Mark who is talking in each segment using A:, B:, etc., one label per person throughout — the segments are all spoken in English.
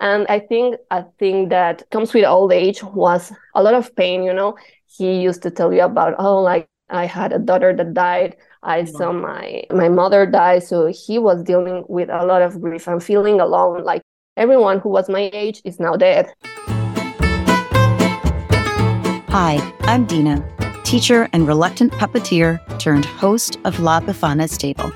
A: And I think a thing that comes with old age was a lot of pain, you know. He used to tell you about, oh, like I had a daughter that died. I saw my my mother die. So he was dealing with a lot of grief and feeling alone. Like everyone who was my age is now dead.
B: Hi, I'm Dina, teacher and reluctant puppeteer turned host of La Befana's Table,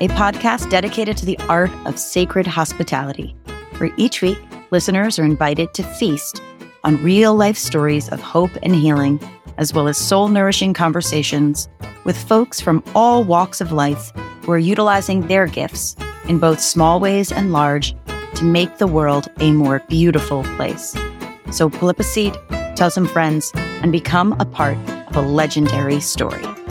B: a podcast dedicated to the art of sacred hospitality, where each week listeners are invited to feast on real life stories of hope and healing, as well as soul nourishing conversations with folks from all walks of life who are utilizing their gifts in both small ways and large to make the world a more beautiful place. So pull up a seat tell some friends, and become a part of a legendary story.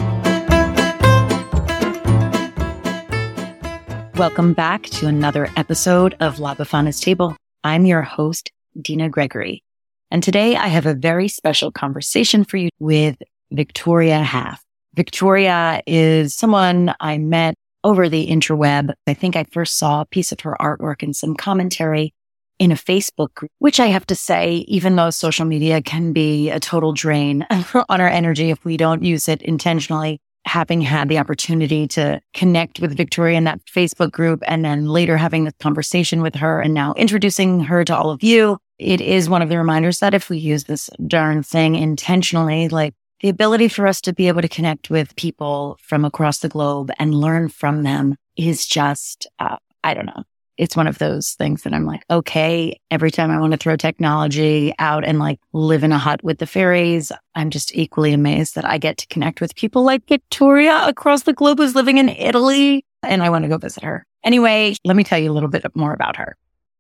B: Welcome back to another episode of La Befana's Table. I'm your host, Dina Gregory. And today I have a very special conversation for you with Victoria Haf. Victoria is someone I met over the interweb. I think I first saw a piece of her artwork and some commentary in a Facebook group, which I have to say, even though social media can be a total drain on our energy if we don't use it intentionally, having had the opportunity to connect with Victoria in that Facebook group and then later having this conversation with her and now introducing her to all of you, it is one of the reminders that if we use this darn thing intentionally, like the ability for us to be able to connect with people from across the globe and learn from them is just, uh, I don't know it's one of those things that I'm like, okay, every time I want to throw technology out and like live in a hut with the fairies, I'm just equally amazed that I get to connect with people like Victoria across the globe who's living in Italy and I want to go visit her. Anyway, let me tell you a little bit more about her.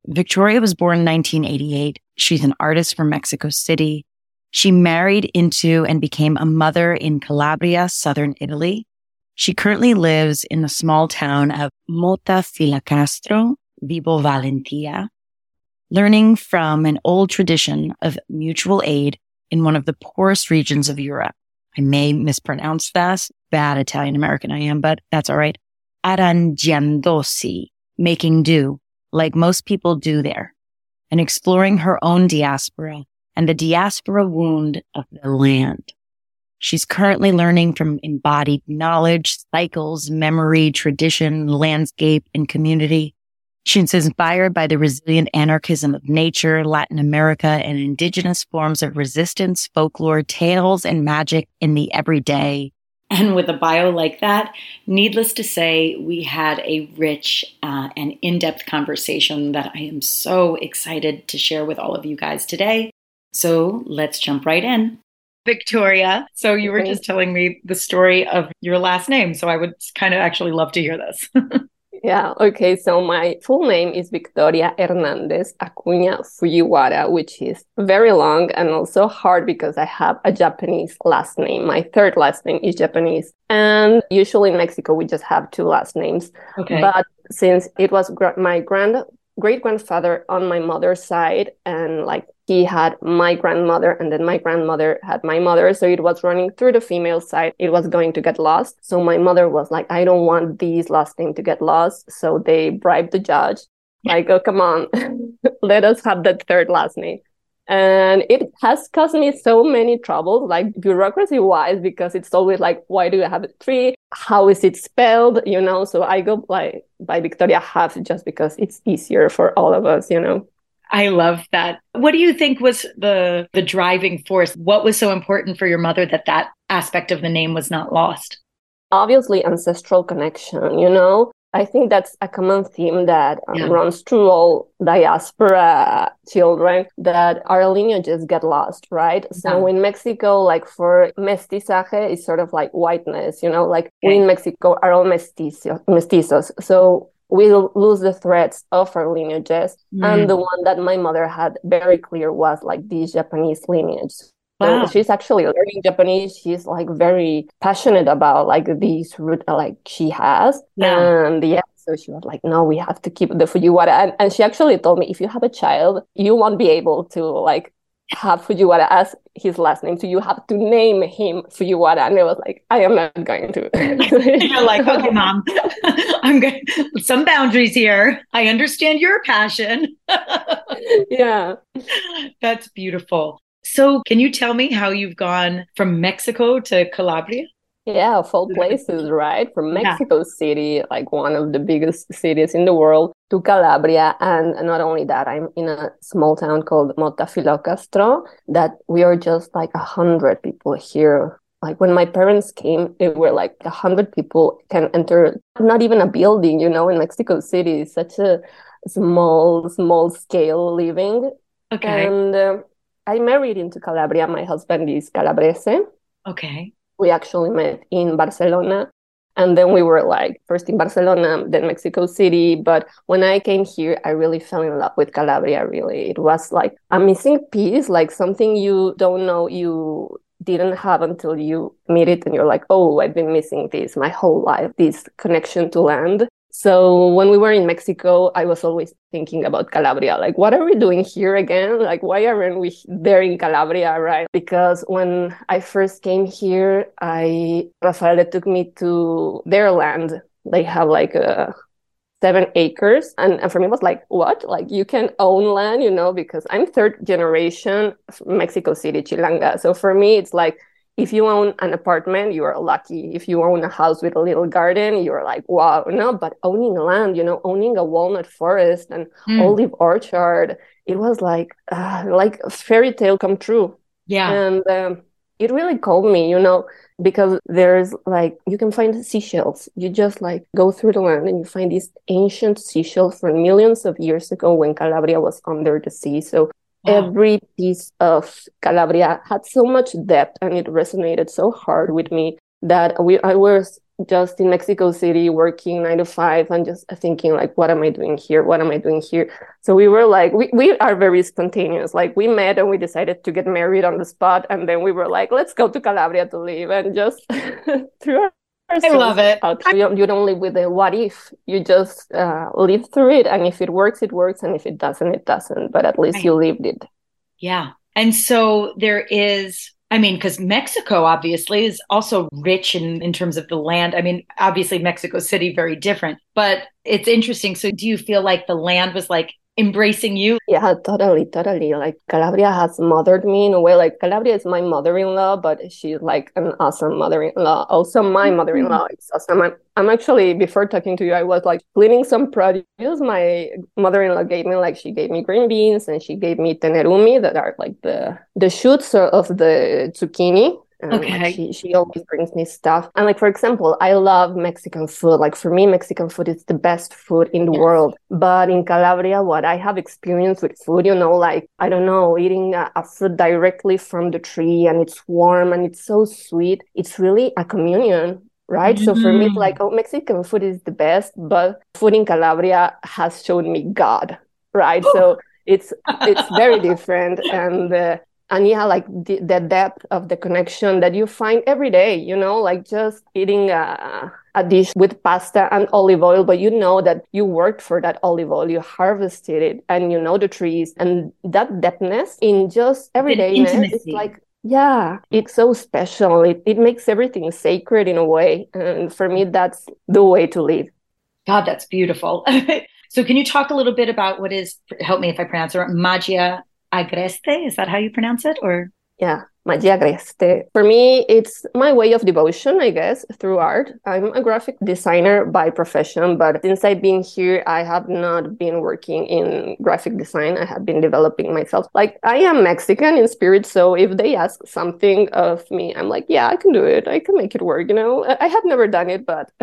B: Victoria was born in 1988. She's an artist from Mexico City. She married into and became a mother in Calabria, southern Italy. She currently lives in the small town of Motta Filocastro Vibo Valentia, learning from an old tradition of mutual aid in one of the poorest regions of Europe. I may mispronounce that. Bad Italian American I am, but that's all right. Arrangiandosi, making do, like most people do there, and exploring her own diaspora and the diaspora wound of the land. She's currently learning from embodied knowledge, cycles, memory, tradition, landscape, and community She's inspired by the resilient anarchism of nature, Latin America, and indigenous forms of resistance, folklore, tales, and magic in the everyday. And with a bio like that, needless to say, we had a rich uh, and in depth conversation that I am so excited to share with all of you guys today. So let's jump right in. Victoria, so you were just telling me the story of your last name. So I would kind of actually love to hear this.
A: Yeah, okay. So my full name is Victoria Hernandez Acuña Fujiwara, which is very long and also hard because I have a Japanese last name. My third last name is Japanese. And usually in Mexico, we just have two last names. Okay. But since it was gr- my grand great grandfather on my mother's side and like he had my grandmother and then my grandmother had my mother. So it was running through the female side. It was going to get lost. So my mother was like i don't want these last name to get lost. So they bribed the judge. Like oh come on. Let us have that third last name. And it has caused me so many troubles like bureaucracy wise because it's always like why do you have a tree how is it spelled? You know? So i go like by victoria Haf just because it's easier for all of us you know
B: I love that. What do you think was the the driving force? What was so important for your mother that that aspect of the name was not lost?
A: Obviously ancestral connection, you know. I think that's a common theme that um, yeah. runs through all diaspora children that our lineages get lost, right? Yeah. So in Mexico, like for mestizaje is sort of like whiteness, you know, like okay. we in Mexico are all mestizo, mestizos. So we lose the threads of our lineages. Mm. And the one that my mother had very clear was like this Japanese lineage. Wow. So she's actually learning Japanese. She's like very passionate about like these root like she has. Yeah. And yeah, so she was like, no, we have to keep the Fujiwara. And, and she actually told me, if you have a child, you won't be able to like have Fujiwara as his last name. So you have to name him Fujiwara. And I was like, I am not going to.
C: You're like, okay, mom, I'm going some boundaries here. I understand your passion.
A: yeah.
C: That's beautiful. So can you tell me how you've gone from Mexico to Calabria?
A: Yeah, of all places, right? From Mexico yeah. City, like one of the biggest cities in the world, to Calabria. And not only that, I'm in a small town called Motta Filocastro that we are just like a hundred people here. Like when my parents came, they were like a hundred people can enter not even a building, you know, in Mexico City. It's such a small, small scale living.
C: Okay.
A: And uh, I married into Calabria. My husband is Calabrese.
C: Okay
A: we actually met in Barcelona. And then we were like first in Barcelona, then Mexico City. But when I came here, I really fell in love with Calabria. Really, it was like a missing piece, like something you don't know you didn't have until you meet it, and you're like, oh, I've been missing this my whole life, this connection to land. So when we were in Mexico, I was always thinking about Calabria. Like, what are we doing here again? Like, why aren't we there in Calabria, right? Because when I first came here, I Rafael took me to their land. They have like a uh, seven acres, and, and for me it was like, what? Like, you can own land, you know? Because I'm third generation Mexico City Chilanga. So for me, it's like if you own an apartment, you are lucky. If you own a house with a little garden, you're like, wow, no, but owning land, you know, owning a walnut forest and mm. olive orchard, it was like, uh, like a fairy tale come true.
C: Yeah.
A: And um, it really called me, you know, because there's like, you can find seashells. You just like go through the land and you find these ancient seashells from millions of years ago when Calabria was under the sea. So Every piece of Calabria had so much depth and it resonated so hard with me that we I was just in Mexico City working nine to five and just thinking like what am I doing here? What am I doing here? So we were like we, we are very spontaneous. Like we met and we decided to get married on the spot and then we were like, let's go to Calabria to live and just through
C: I love it.
A: You don't, you don't live with the what if. You just uh, live through it, and if it works, it works, and if it doesn't, it doesn't. But at least right. you lived it.
C: Yeah, and so there is. I mean, because Mexico obviously is also rich in in terms of the land. I mean, obviously Mexico City very different, but it's interesting. So, do you feel like the land was like embracing you.
A: Yeah, totally, totally. Like Calabria has mothered me in a way. Like Calabria is my mother-in-law, but she's like an awesome mother-in-law. Also, my mm-hmm. mother-in-law is awesome. I'm, I'm actually before talking to you, I was like cleaning some produce. My mother-in-law gave me like she gave me green beans and she gave me tenerumi that are like the the shoots of the zucchini um, okay. Like she, she always brings me stuff. And like, for example, I love Mexican food. Like for me, Mexican food is the best food in the yes. world. But in Calabria, what I have experienced with food, you know, like, I don't know, eating a, a fruit directly from the tree and it's warm and it's so sweet. It's really a communion right? Mm-hmm. So for me, it's like, mm. oh, Mexican food is the best, but food in Calabria has shown me God, right? so it's it's very different, and uh, and yeah like the, the, depth of the connection that you find every day you know like just eating a, a dish with pasta and olive oil but you know that you worked for that olive oil you harvested it and you know the trees and that depthness in just everyday it's like yeah it's so special. It, it makes everything sacred in a way and for me that's the way to live.
C: God that's beautiful. So can you talk a little bit about what is help me if i pronounce it right magia agreste. Is that how you pronounce it? Or
A: yeah, magia agreste. For me, it's my way of devotion, I guess, through art. I'm a graphic designer by profession, but since I've been here, I have not been working in graphic design. I have been developing myself. Like I am Mexican in spirit, so if they ask something of me, I'm like, yeah, I can do it. I can make it work. You know, I have never done it, but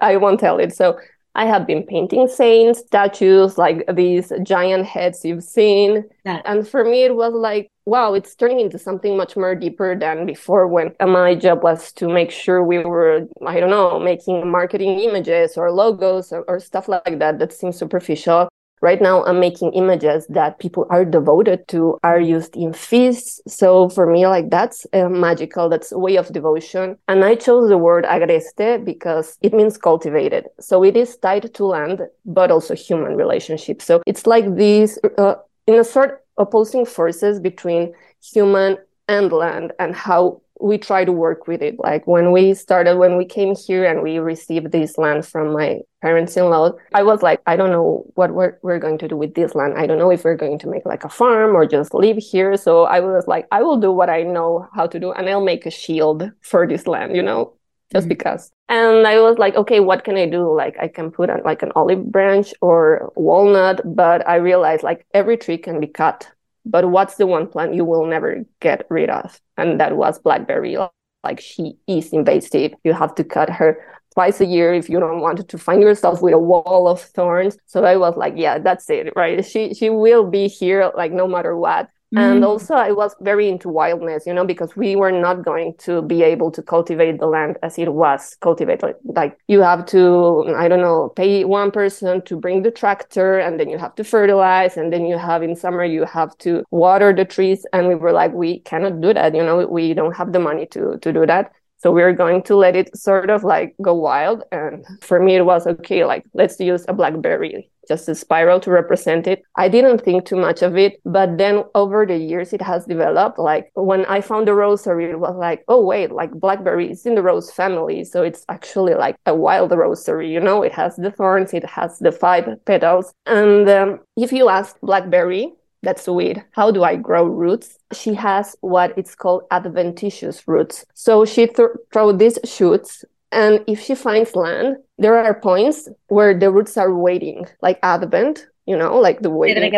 A: I won't tell it. So I have been painting saints, statues, like these giant heads you've seen. Yeah. And for me, it was like, wow, it's turning into something much more deeper than before when uh, my job was to make sure we were, I don't know, making marketing images or logos or, or stuff like that that seems superficial. Right now, I'm making images that people are devoted to, are used in feasts. So for me, like that's uh, magical. That's a way of devotion. And I chose the word agreste because it means cultivated. So it is tied to land, but also human relationships. So it's like these, uh, in a sort opposing forces between human and land and how we try to work with it. Like when we started, when we came here and we received this land from my parents in law, I was like, I don't know what we're, we're going to do with this land. I don't know if we're going to make like a farm or just live here. So I was like, I will do what I know how to do and I'll make a shield for this land, you know, just mm-hmm. because. And I was like, okay, what can I do? Like I can put like an olive branch or walnut, but I realized like every tree can be cut but what's the one plant you will never get rid of? And that was blackberry. Like she is invasive. You have to cut her twice a year if you don't want to find yourself with a wall of thorns. So I was like, yeah, that's it, right? She she will be here like no matter what. Mm. And also, I was very into wildness, you know, because we were not going to be able to cultivate the land as it was cultivated. Like, you have to, I don't know, pay one person to bring the tractor, and then you have to fertilize, and then you have in summer, you have to water the trees. And we were like, we cannot do that, you know, we don't have the money to, to do that. So we are going to let it sort of like go wild. And for me, it was okay, like, let's use a blackberry just a spiral to represent it. I didn't think too much of it, but then over the years it has developed. Like when I found the rosary, it was like, oh wait, like blackberry is in the rose family, so it's actually like a wild rosary. You know, it has the thorns, it has the five petals, and um, if you ask blackberry. That's the weed. How do I grow roots? She has what it's called adventitious roots. So she th- throw these shoots and if she finds land, there are points where the roots are waiting, like Advent, you know, like the waiting.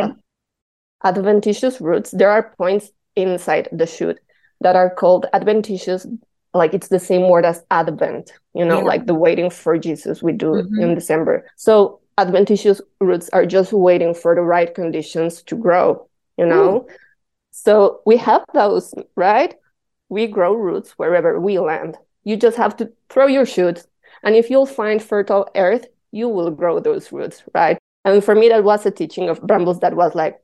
A: Adventitious roots. There are points inside the shoot that are called adventitious, like it's the same word as Advent, you know, yeah. like the waiting for Jesus we do mm-hmm. in December. So adventitious roots are just waiting for the right conditions to grow, you know. Ooh. So we have those, right? We grow roots wherever we land. You just have to throw your shoots. And if you'll find fertile earth, you will grow those roots, right? And for me, that was a teaching of brambles that was like,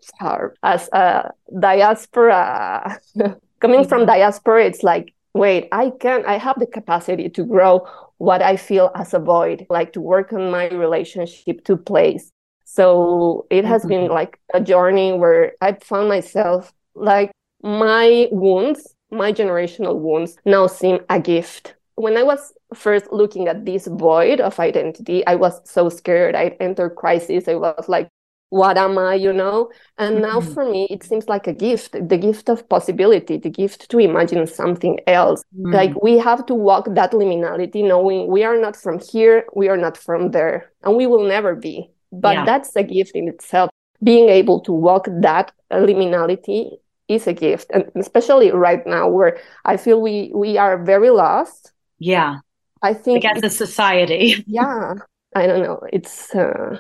A: as a diaspora, coming from mm-hmm. diaspora, it's like, wait, I can, I have the capacity to grow what I feel as a void, like to work on my relationship to place. So it has mm-hmm. been like a journey where I found myself like my wounds my generational wounds now seem a gift. When I was first looking at this void of identity, I was so scared. I entered crisis. I was like, what am I, you know? And mm-hmm. now for me, it seems like a gift, the gift of possibility, the gift to imagine something else. Mm-hmm. Like we have to walk that liminality, knowing we are not from here, we are not from there, and we will never be. But yeah. that's a gift in itself. Being able to walk that liminality is a gift and especially right now where i feel we we are very lost
C: yeah
A: i think
C: like as a society
A: yeah i don't know it's uh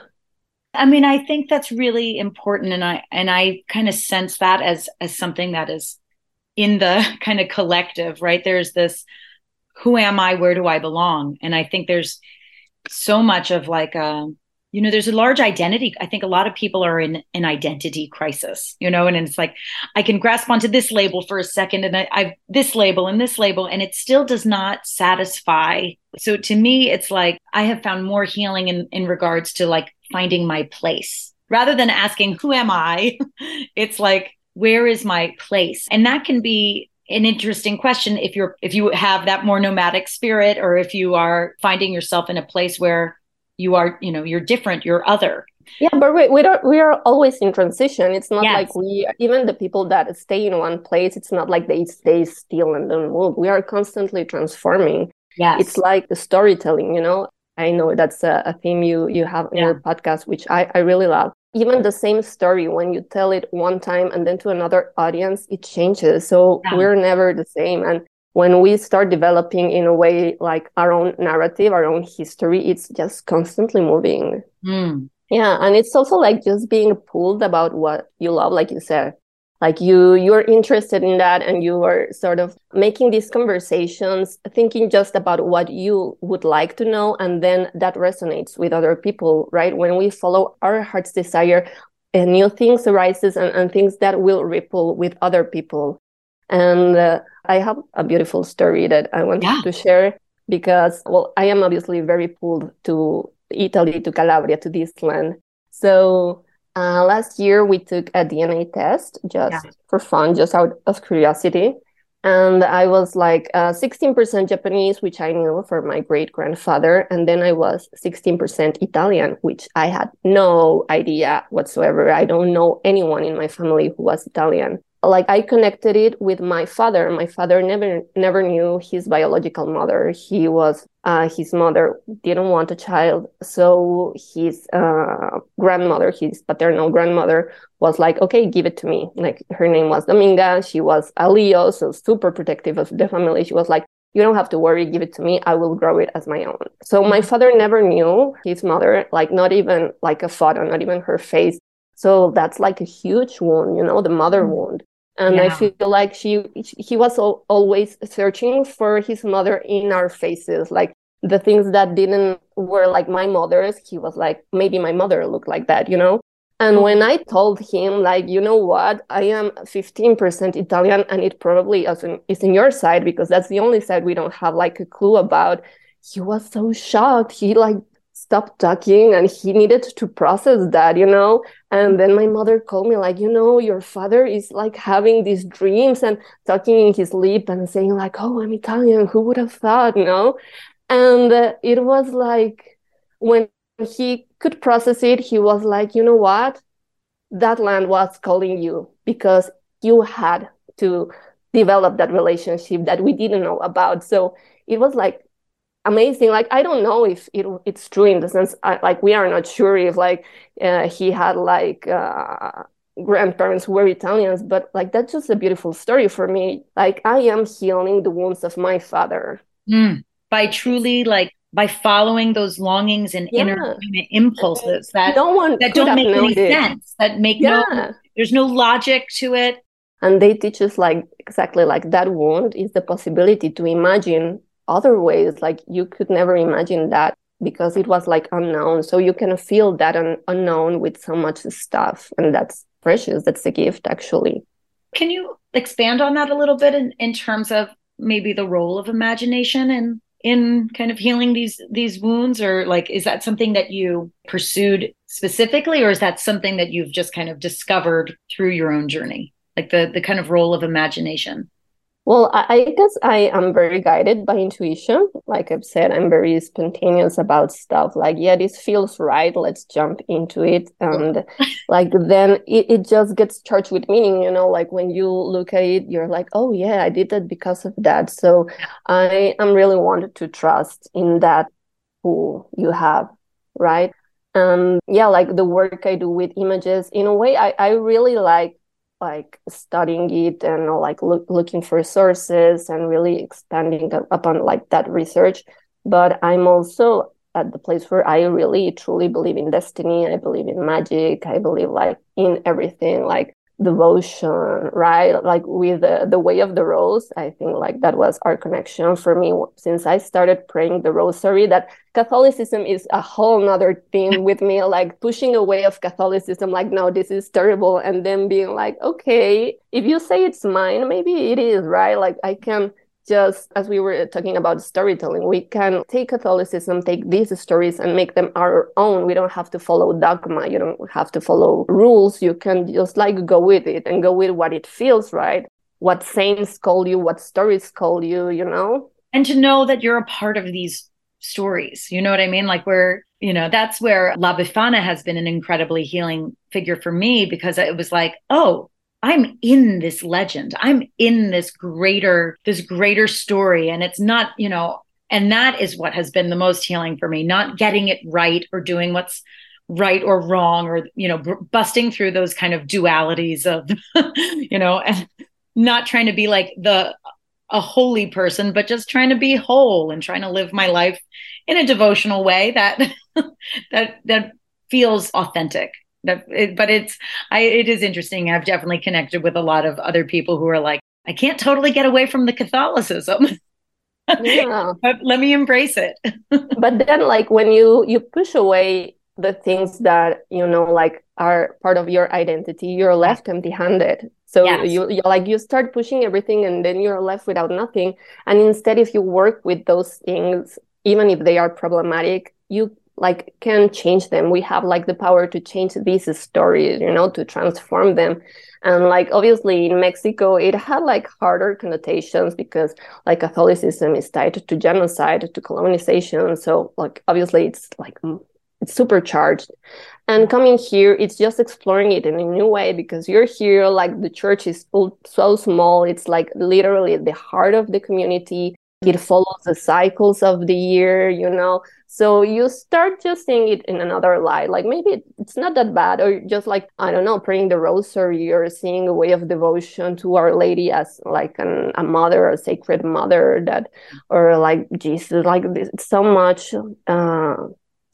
C: i mean i think that's really important and i and i kind of sense that as as something that is in the kind of collective right? There's this who am i? Where do i belong? And i think there's so much of like a um, you know there's a large identity. I think a lot of people are in an identity crisis you know and it's like i can grasp onto this label for a second and I, i've this label and this label and it still does not satisfy. So to me it's like i have found more healing in in regards to like finding my place. Rather than asking who am i? It's like where is my place? And that can be an interesting question if you're if you have that more nomadic spirit or if you are finding yourself in a place where you are you know you're different you're other.
A: Yeah but we, we don't we are always in transition. It's not yes. like we even the people that stay in one place it's not like they stay still and don't move. We are constantly transforming.
C: Yeah
A: it's like the storytelling you know i know that's a, a theme you you have in yeah. your podcast which i i really love even the same story when you tell it one time and then to another audience it changes so yeah. we're never the same and when we start developing in a way like our own narrative our own history it's just constantly moving
C: mm.
A: yeah and it's also like just being pulled about what you love like you said like you you're interested in that and you are sort of making these conversations thinking just about what you would like to know and then that resonates with other people right when we follow our heart's desire and new things arises and, and things that will ripple with other people and uh, I have a beautiful story that I want yeah. to share because, well, I am obviously very pulled to Italy, to Calabria, to this land. So Uh, last year, we took a DNA test just yeah. for fun, just out of curiosity. And I was like uh, 16% Japanese, which I knew for my great grandfather. And then I was 16% Italian, which I had no idea whatsoever. I don't know anyone in my family who was Italian like I connected it with my father. My father never never knew his biological mother. He was uh, his mother didn't want a child, so his uh, grandmother, his paternal grandmother, was like, "Okay, give it to me." Like her name was Dominga. She was a Leo, so super protective of the family. She was like, "You don't have to worry. Give it to me. I will grow it as my own." So my father never knew his mother, like not even like a photo, not even her face. So that's like a huge wound, you know, the mother mm-hmm. wound and yeah. i feel like she he was always searching for his mother in our faces. Like the things that didn't were like my mother's he was like maybe my mother looked like that you know? And when i told him like you know what? I am 15% italian and it probably is in your side because that's the only side we don't have like a clue about he was so shocked. He like stopped talking and he needed to process that you know? And then my mother called me like you know your father is like having these dreams and talking in his sleep and saying like oh i'm italian. Who would have thought you know? And uh, it was like when he could process it he was like you know what? That land was calling you because you had to develop that relationship that we didn't know about. So it was like amazing like i don't know if it, it's true in the sense I, like we are not sure if like uh, he had like uh, grandparents who were italians but like that's just a beautiful story for me like i am healing the wounds of my father
C: mm. by truly like by following those longings and yeah. inner impulses that
A: no one
C: that don't make any it. sense that make yeah. no there's no logic to it
A: and they teach us like exactly like that wound is the possibility to imagine other ways like you could never imagine that because it was like unknown. So you can feel that un- unknown with so much stuff and that's precious. That's a gift actually.
C: Can you expand on that a little bit in, in terms of maybe the role of imagination and in kind of healing these these wounds? Or like is that something that you pursued specifically or is that something that you've just kind of discovered through your own journey? Like the the kind of role of imagination
A: well, I, guess I am very guided by intuition. Like I've said, I'm very spontaneous about stuff. Like, yeah, this feels right. Let's jump into it. And like then it, it just gets charged with meaning, you know, like when you look at it, you're like, oh yeah, I did that because of that. So I am really wanted to trust in that who you have, right? And yeah, like the work I do with images, in a way, I, I really like like studying it and like look, looking for sources and really expanding upon like that research. But i'm also at the place where i really truly believe in destiny. I believe in magic. I believe like in everything. Like devotion, right? Like with the, the way of the rose, I think like that was our connection for me since I started praying the rosary. That Catholicism is a whole nother thing with me, like pushing away of Catholicism, like, no, this is terrible. And then being like, okay, if you say it's mine, maybe it is, right? Like I can just as we were talking about storytelling, we can take Catholicism, take these stories and make them our own. We don't have to follow dogma. You don't have to follow rules. You can just like go with it and go with what it feels right. What saints call you, what stories call you, you know?
C: And to know that you're a part of these stories. You know what I mean? Like where, you know, that's where La Befana has been an incredibly healing figure for me because it was like, oh, I'm in this legend. I'm in this greater, this greater story. And it's not, you know, and that is what has been the most healing for me, not getting it right or doing what's right or wrong or, you know, b- busting through those kind of dualities of, you know, and not trying to be like the, a holy person, but just trying to be whole and trying to live my life in a devotional way that, that, that feels authentic that it, but it's i it is interesting. I've definitely connected with a lot of other people who are like i can't totally get away from the catholicism. Yeah. but let me embrace it.
A: But then like when you you push away the things that you know like are part of your identity you're left empty handed so yes. you, you like you start pushing everything and then you're left without nothing. And instead if you work with those things even if they are problematic you like can change them. We have like the power to change these stories you know to transform them. And like obviously in mexico it had like harder connotations because like catholicism is tied to genocide to colonization. So like obviously it's like it's supercharged. And coming here it's just exploring it in a new way because you're here like the church is so small. It's like literally the heart of the community it follows the cycles of the year you know? So you start just seeing it in another light. Like maybe it's not that bad or just like i don't know praying the rosary or seeing a way of devotion to our lady as like an, a mother a sacred mother that or like jesus like so much uh,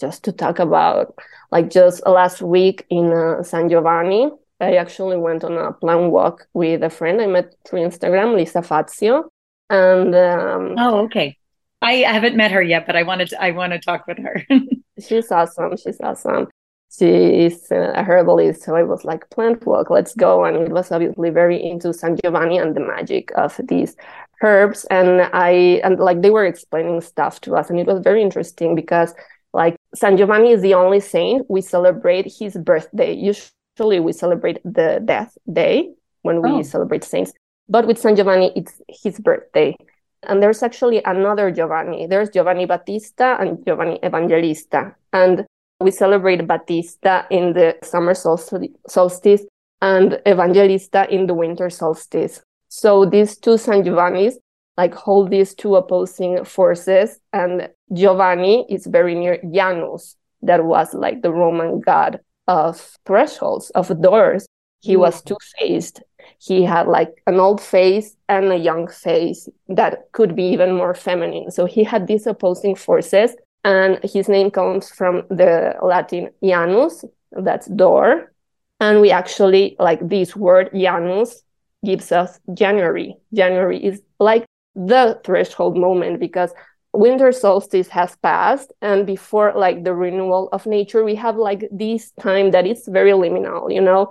A: just to talk about. Like just last week in uh, san giovanni i actually went on a planned walk with a friend. I met through instagram lisa fazio and um,
C: oh okay I haven't met her yet, but I wanted to, I want to talk with her.
A: she's awesome. She's awesome. She's a herbalist, so I was like, plant walk, let's go. And it was obviously very into San Giovanni and the magic of these herbs. And I and like they were explaining stuff to us, and it was very interesting because like San Giovanni is the only saint we celebrate his birthday. Usually we celebrate the death day when we oh. celebrate saints, but with San Giovanni, it's his birthday. And there's actually another Giovanni. There's Giovanni Battista and Giovanni Evangelista. And we celebrate Battista in the summer solstice and Evangelista in the winter solstice. So these two San Giovannis like hold these two opposing forces. And Giovanni is very near Janus, that was like the Roman god of thresholds, of doors. He mm. was two faced he had like an old face and a young face that could be even more feminine. So he had these opposing forces, and his name comes from the Latin Janus, that's door. And we actually like this word Janus gives us January. January is like the threshold moment because winter solstice has passed and before like the renewal of nature we have like this time that is very liminal you know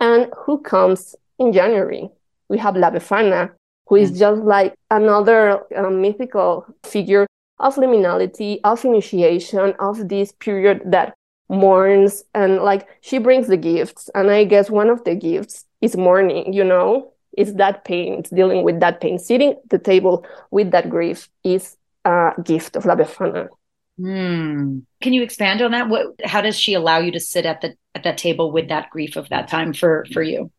A: and who comes in January. We have La Befana, who is mm. just like another uh, mythical figure of liminality, of initiation, of this period that mourns and like she brings the gifts. And I guess one of the gifts is mourning, you know, it's that pain, it's dealing with that pain. Sitting at the table with that grief is a gift of La Befana.
C: Hmm. Can you expand on that? What? How does she allow you to sit at the at that table with that grief of that time for for you?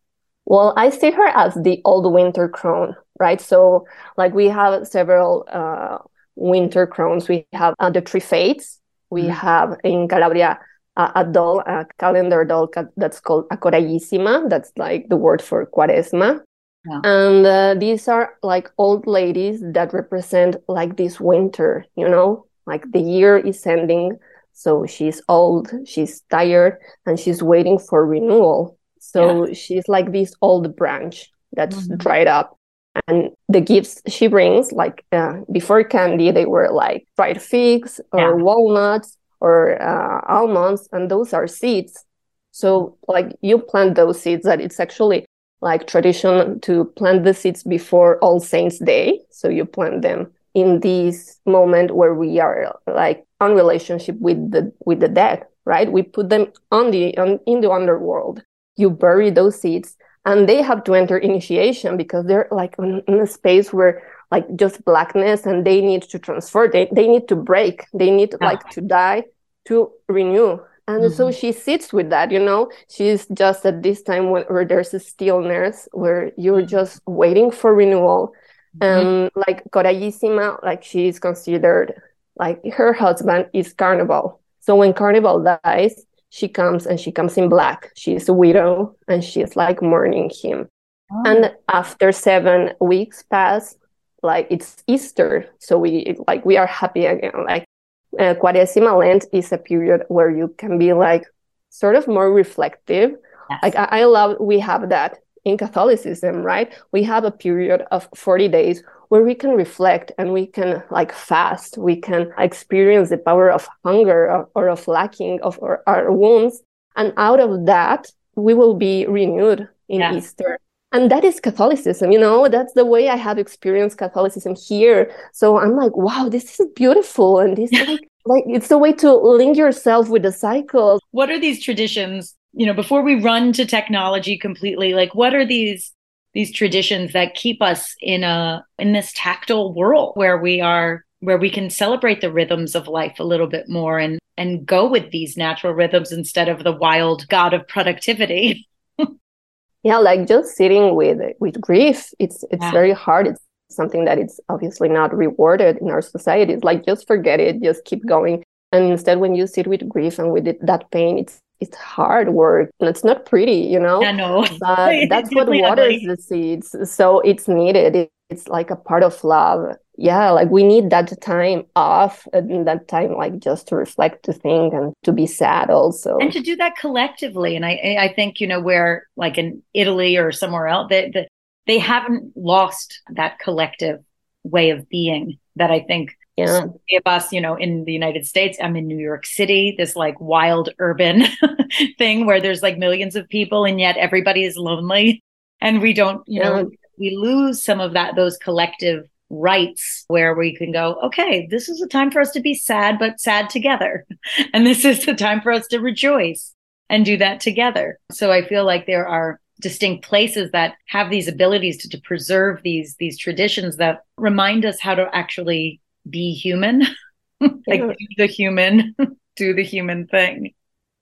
A: Well, I see her as the old winter crone, right? So, like, we have several uh, winter crones. We have uh, the three fates. We mm-hmm. have in Calabria uh, a doll, a calendar doll that's called a. That's like the word for Quaresma. Yeah. And uh, these are like old ladies that represent like this winter, you know, like the year is ending. So she's old, she's tired, and she's waiting for renewal so yeah. she's like this old branch that's mm-hmm. dried up. And the gifts she brings, like uh, before candy, they were like dried figs or yeah. walnuts or uh, almonds, and those are seeds. So, like, you plant those seeds, that it's actually like tradition to plant the seeds before All Saints Day. So, you plant them in this moment where we are like on relationship with the with the dead right we put them on the on, in the underworld you bury those seeds and they have to enter initiation because they're like in, in a space where like just blackness and they need to transfer they, they need to break they need yeah. like to die to renew and mm-hmm. so she sits with that you know she's just at this time when, where there's a stillness where you're mm-hmm. just waiting for renewal mm-hmm. and like corallissima like she's considered like her husband is carnival so when carnival dies she comes and she comes in black. She's a widow and she's like mourning him. Oh. And after seven weeks pass, like it's Easter, so we like we are happy again. Like uh, Quaresima Lent is a period where you can be like sort of more reflective. Yes. Like I, I love we have that in Catholicism, right? We have a period of 40 days where we can reflect and we can like fast. We can experience the power of hunger or, or of lacking of our, our, wounds. And out of that we will be renewed in yeah. easter. And that is catholicism you know? That's the way i have experienced catholicism here. So i'm like wow this is beautiful. And this like like it's a way to link yourself with the cycle
C: what are these traditions? You know before we run to technology completely like what are these these traditions that keep us in a in this tactile world where we are where we can celebrate the rhythms of life a little bit more and and go with these natural rhythms instead of the wild god of productivity.
A: Yeah like just sitting with with grief it's it's yeah. very hard. It's something that it's obviously not rewarded in our society it's like just forget it just keep going. And instead when you sit with grief and with it, that pain it's it's hard work and it's not pretty you know?
C: I know.
A: but that's what waters the seeds. So it's needed. It's like a part of love. Yeah like we need that time off and that time like just to reflect to think and to be sad also.
C: And to do that collectively. And i i think you know where like in italy or somewhere else they, they, they haven't lost that collective way of being that i think
A: yeah.
C: So of us, you know, in the United States, I'm in New York City, this like wild urban thing where there's like millions of people and yet everybody is lonely. And we don't, you yeah. know, we lose some of that, those collective rights where we can go, okay, this is a time for us to be sad, but sad together. And this is the time for us to rejoice and do that together. So I feel like there are distinct places that have these abilities to, to preserve these these traditions that remind us how to actually be human like yeah. the human do the human thing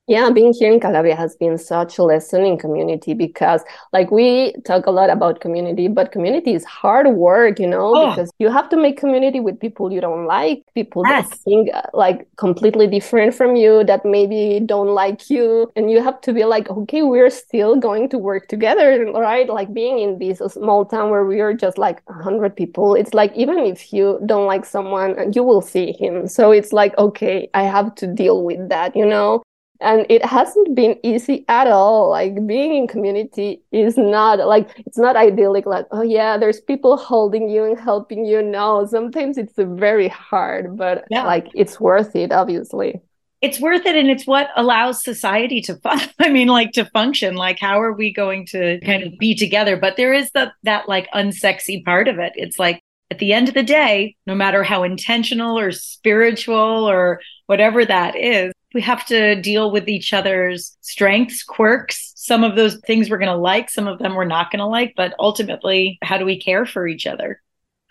A: yeah, being here in Calabria has been such a lesson in community because, like, we talk a lot about community, but community is hard work, you know, oh. because you have to make community with people you don't like, people yes. that think uh, like completely different from you, that maybe don't like you. And you have to be like, okay, we're still going to work together, right? Like, being in this small town where we are just like 100 people, it's like, even if you don't like someone, you will see him. So it's like, okay, I have to deal with that, you know? And it hasn't been easy at all. Like being in community is not like it's not idyllic like oh yeah there's people holding you and helping you. No sometimes it's very hard but yeah. like it's worth it obviously.
C: It's worth it and it's what allows society to fun i mean like to function. Like how are we going to kind of be together? But there is the that like unsexy part of it. It's like at the end of the day no matter how intentional or spiritual or whatever that is we have to deal with each other's strengths, quirks. Some of those things we're going to like, some of them we're not going to like, but ultimately, how do we care for each other?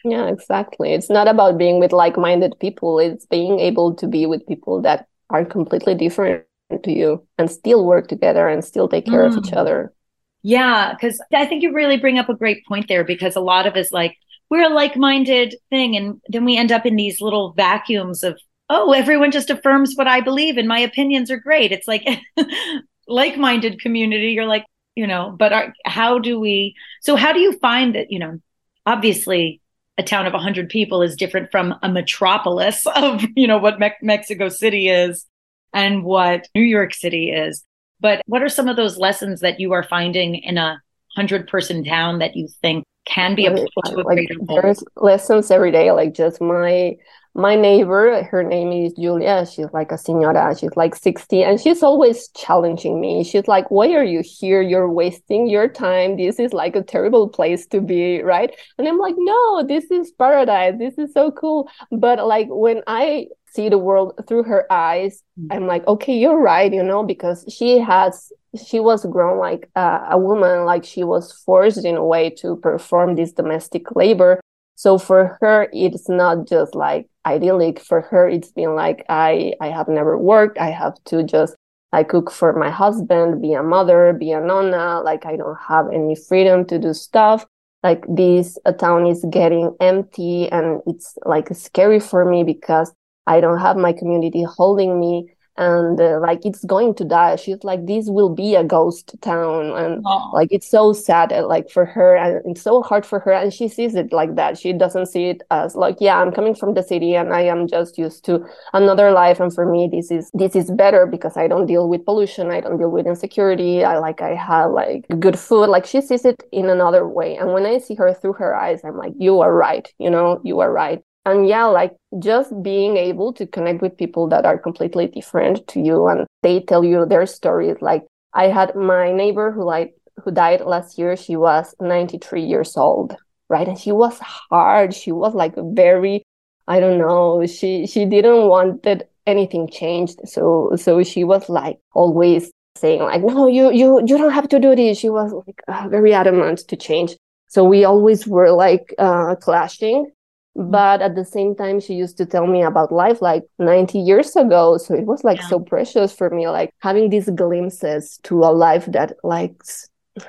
A: Yeah, exactly. It's not about being with like minded people, it's being able to be with people that are completely different to you and still work together and still take care mm. of each mm. other.
C: Yeah, because I think you really bring up a great point there because a lot of us like, we're a like minded thing. And then we end up in these little vacuums of oh, everyone just affirms what I believe and my opinions are great. It's like like minded community. You're like, you know, but are, how do we? So, how do you find that, you know, obviously a town of 100 people is different from a metropolis of, you know, what Me- Mexico City is and what New York City is. But what are some of those lessons that you are finding in a 100 person town that you think can be applied to a
A: like, greater There's lessons every day, like just my my neighbor, her name is Julia. She's like a senora. She's like 60 and she's always challenging me. She's like, why are you here? You're wasting your time. This is like a terrible place to be, right? And I'm like, no, this is paradise. This is so cool. But like when I see the world through her eyes, mm-hmm. I'm like, okay, you're right, you know, because she has she was grown like uh, a woman like she was forced in a way to perform this domestic labor. So for her it's not just like idyllic. For her it's been like i i have never worked. I have to just i cook for my husband be a mother be a nonna. Like i don't have any freedom to do stuff. Like this a town is getting empty and it's like scary for me because i don't have my community holding me and uh, like it's going to die. She's like this will be a ghost town and oh. like it's so sad uh, like for her and it's so hard for her and she sees it like that. She doesn't see it as like yeah i'm coming from the city and i am just used to another life and for me this is this is better because i don't deal with pollution i don't deal with insecurity i like i have like good food. Like she sees it in another way and when i see her through her eyes i'm like you are right you know? You are right and yeah like just being able to connect with people that are completely different to you and they tell you their stories like i had my neighbor who like who died last year she was 93 years old right and she was hard she was like very i don't know she she didn't want it anything changed. So so she was like always saying like, no, you you you don't have to do this. She was like uh, very adamant to change. So we always were like uh, clashing. Mm-hmm. But at the same time, she used to tell me about life like 90 years ago. So it was like yeah. so precious for me, like having these glimpses to a life that like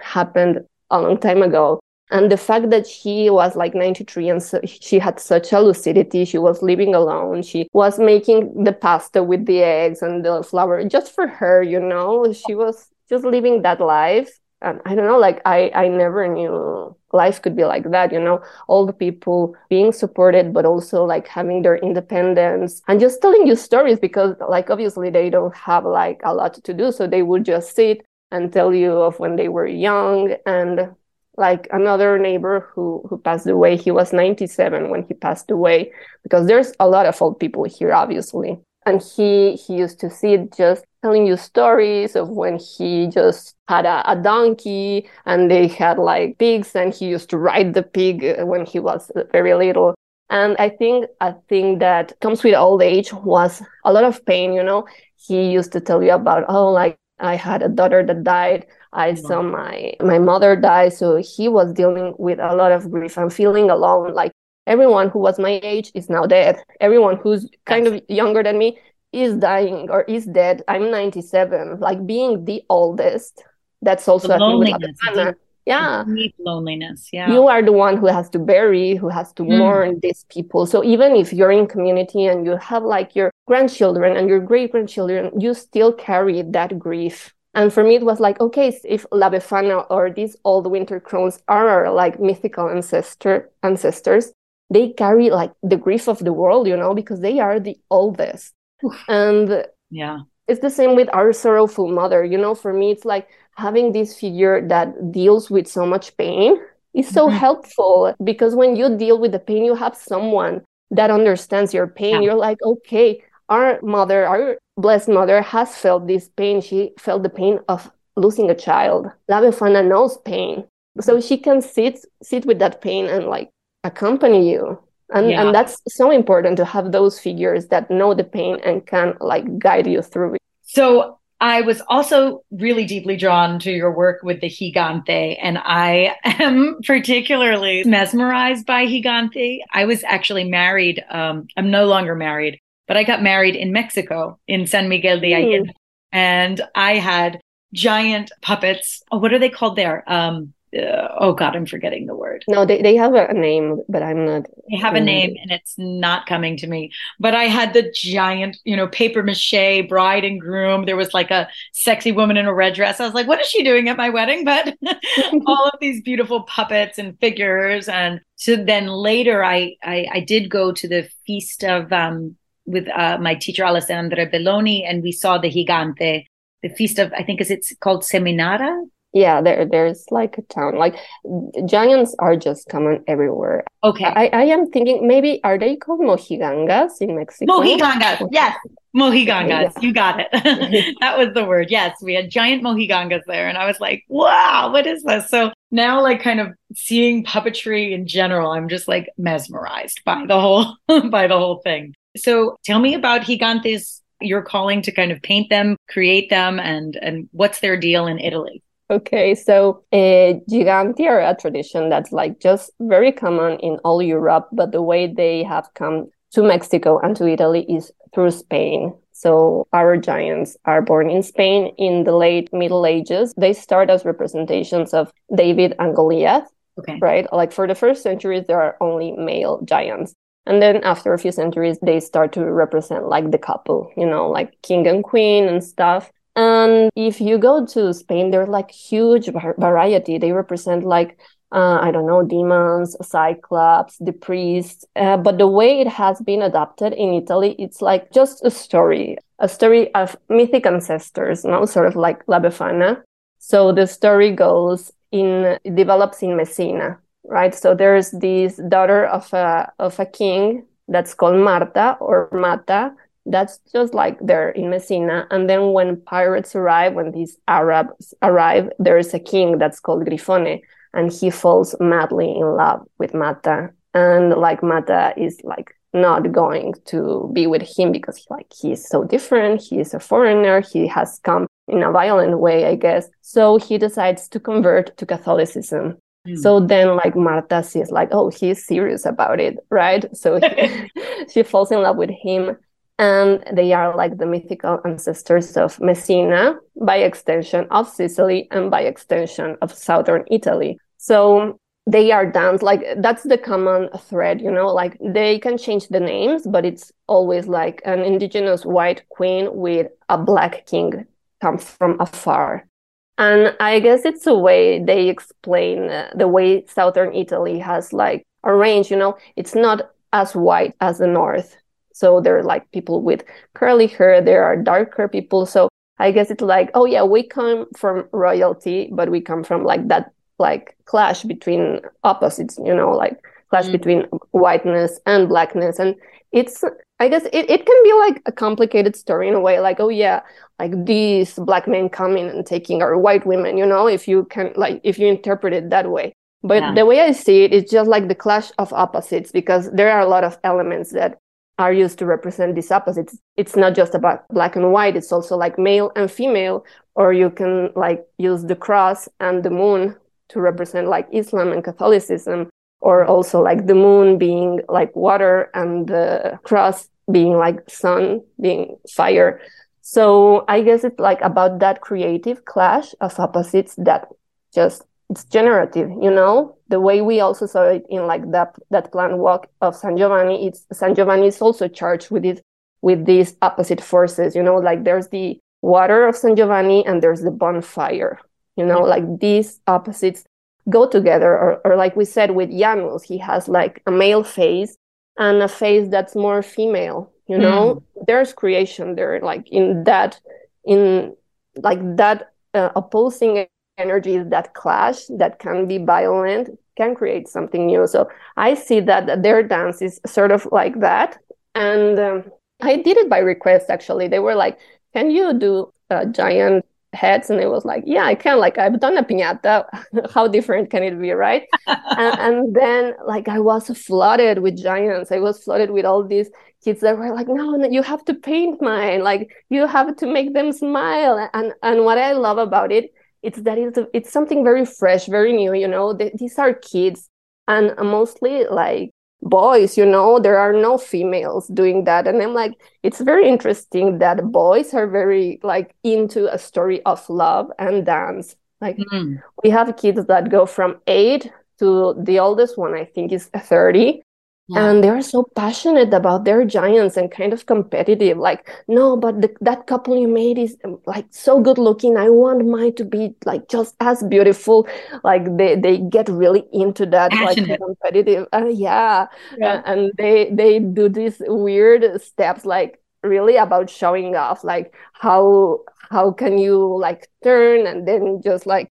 A: happened a long time ago. And the fact that she was like 93 and so she had such a lucidity, she was living alone. She was making the pasta with the eggs and the flour just for her, you know, she was just living that life. I don't know, like I, I never knew life could be like that, you know, all the people being supported, but also like having their independence and just telling you stories because like obviously they don't have like a lot to do. So they would just sit and tell you of when they were young and like another neighbor who who passed away he was 97 when he passed away because there's a lot of old people here obviously and he he used to sit just telling you stories of when he just had a, a donkey and they had like pigs and he used to ride the pig uh, when he was uh, very little. And i think a thing that comes with old age was a lot of pain you know? He used to tell you about oh like i had a daughter that died. I mm-hmm. saw my my mother die, so he was dealing with a lot of grief and feeling alone. Like everyone who was my age is now dead. Everyone who's kind of younger than me is dying or is dead. I'm 97. Like being the oldest. That's also the a thing yeah
C: deep loneliness yeah
A: you are the one who has to bury who has to mm. mourn these people so even if you're in community and you have like your grandchildren and your great grandchildren you still carry that grief and for me, it was like, okay, if La Befana or these old winter crones are like mythical ancestor ancestors, they carry like the grief of the world, you know, because they are the oldest. And
C: yeah,
A: it's the same with our sorrowful mother. You know, for me, it's like having this figure that deals with so much pain is so mm-hmm. helpful because when you deal with the pain, you have someone that understands your pain. Yeah. You're like, okay, our mother, our blessed mother, has felt this pain. She felt the pain of losing a child. La Befana knows pain, so she can sit sit with that pain and like accompany you. And yeah. and that's so important to have those figures that know the pain and can like guide you through it.
C: So I was also really deeply drawn to your work with the Gigante, and I am particularly mesmerized by Higante. I was actually married. Um, I'm no longer married, but I got married in Mexico in San Miguel de Allende. Mm. And I had giant puppets. Oh, what are they called there? Um, uh, oh God, I'm forgetting the word.
A: No, they, they have a name, but I'm not.
C: They have a name and it's not coming to me. But I had the giant, you know, paper mache bride and groom. There was like a sexy woman in a red dress. I was like, what is she doing at my wedding? But all of these beautiful puppets and figures. And so then later I, I, I did go to the feast of um, with uh, my teacher Alessandra Belloni, and we saw the Gigante, the feast of I think is it's called Seminara.
A: Yeah, there there's like a town. Like giants are just common everywhere.
C: Okay.
A: I, I am thinking maybe are they called mojigangas in Mexico?
C: Mojigangas, yes. Mojigangas, yeah. you got it. that was the word. Yes, we had giant mojigangas there, and I was like, "Wow, what is this?" So now, like, kind of seeing puppetry in general, I'm just like mesmerized by the whole by the whole thing. So tell me about Gigantes, your calling to kind of paint them, create them, and and what's their deal in Italy?
A: Okay, so uh, Giganti are a tradition that's like just very common in all Europe, but the way they have come to Mexico and to Italy is through Spain. So our giants are born in Spain in the late Middle Ages. They start as representations of David and Goliath.
C: Okay.
A: Right? Like for the first centuries, there are only male giants. And then after a few centuries, they start to represent like the couple, you know, like king and queen and stuff. And if you go to Spain, there's like huge variety. They represent like, uh, I don't know, demons, cyclops, the priests. Uh, but the way it has been adapted in Italy, it's like just a story, a story of mythic ancestors, know, sort of like La Befana. So the story goes in, develops in Messina, right? So there's this daughter of a of a king that's called Marta or Mata. That's just like there in Messina. And then when pirates arrive, when these Arabs arrive, there is a king that's called Grifone, and he falls madly in love with Mata. And like Mata is like not going to be with him because like he's so different he's a foreigner he has come in a violent way i guess so he decides to convert to catholicism mm. so then like marta sees like oh he's serious about it right so he, she falls in love with him and they are like the mythical ancestors of messina by extension of sicily and by extension of southern italy. So they are dance like that's the common thread you know like they can change the names but it's always like an indigenous white queen with a black king come from afar. And i guess it's a way they explain uh, the way southern italy has like arranged you know it's not as white as the north so there are like people with curly hair there are darker people so i guess it's like oh yeah we come from royalty but we come from like that like clash between opposites you know like clash mm. between whiteness and blackness and it's i guess it, it can be like a complicated story in a way like oh yeah like these black men coming and taking our white women you know if you can like if you interpret it that way but yeah. the way i see it it's just like the clash of opposites because there are a lot of elements that are used to represent these opposites it's not just about black and white it's also like male and female or you can like use the cross and the moon to represent like Islam and Catholicism, or also like the moon being like water and the cross being like sun, being fire. So I guess it's like about that creative clash of opposites that just it's generative, you know, the way we also saw it in like that that plant walk of San Giovanni. It's San Giovanni is also charged with it with these opposite forces, you know, like there's the water of San Giovanni and there's the bonfire you know like these opposites go together or, or like we said with Janus he has like a male face and a face that's more female you know mm. there's creation there like in that in like that uh, opposing energies that clash that can be violent can create something new. So i see that their dance is sort of like that. And um, i did it by request actually. They were like can you do a giant heads? And it was like yeah i can. Like i've done a piñata. How different can it be right? And, and, then like i was flooded with giants. I was flooded with all these kids that were like no, no you have to paint mine. Like you have to make them smile. And and what i love about it it's that it's, it's something very fresh very new you know? They, these are kids and mostly like boys you know? There are no females doing that. And i'm like it's very interesting that boys are very like into a story of love and dance. Like mm. we have kids that go from 8 to the oldest one i think is 30 yeah. and they're so passionate about their giants and kind of competitive like no but the, that couple you made is like so good looking i want mine to be like just as beautiful like they they get really into that passionate. like competitive uh, yeah, yeah. Uh, and they they do these weird steps like really about showing off like how how can you like turn and then just like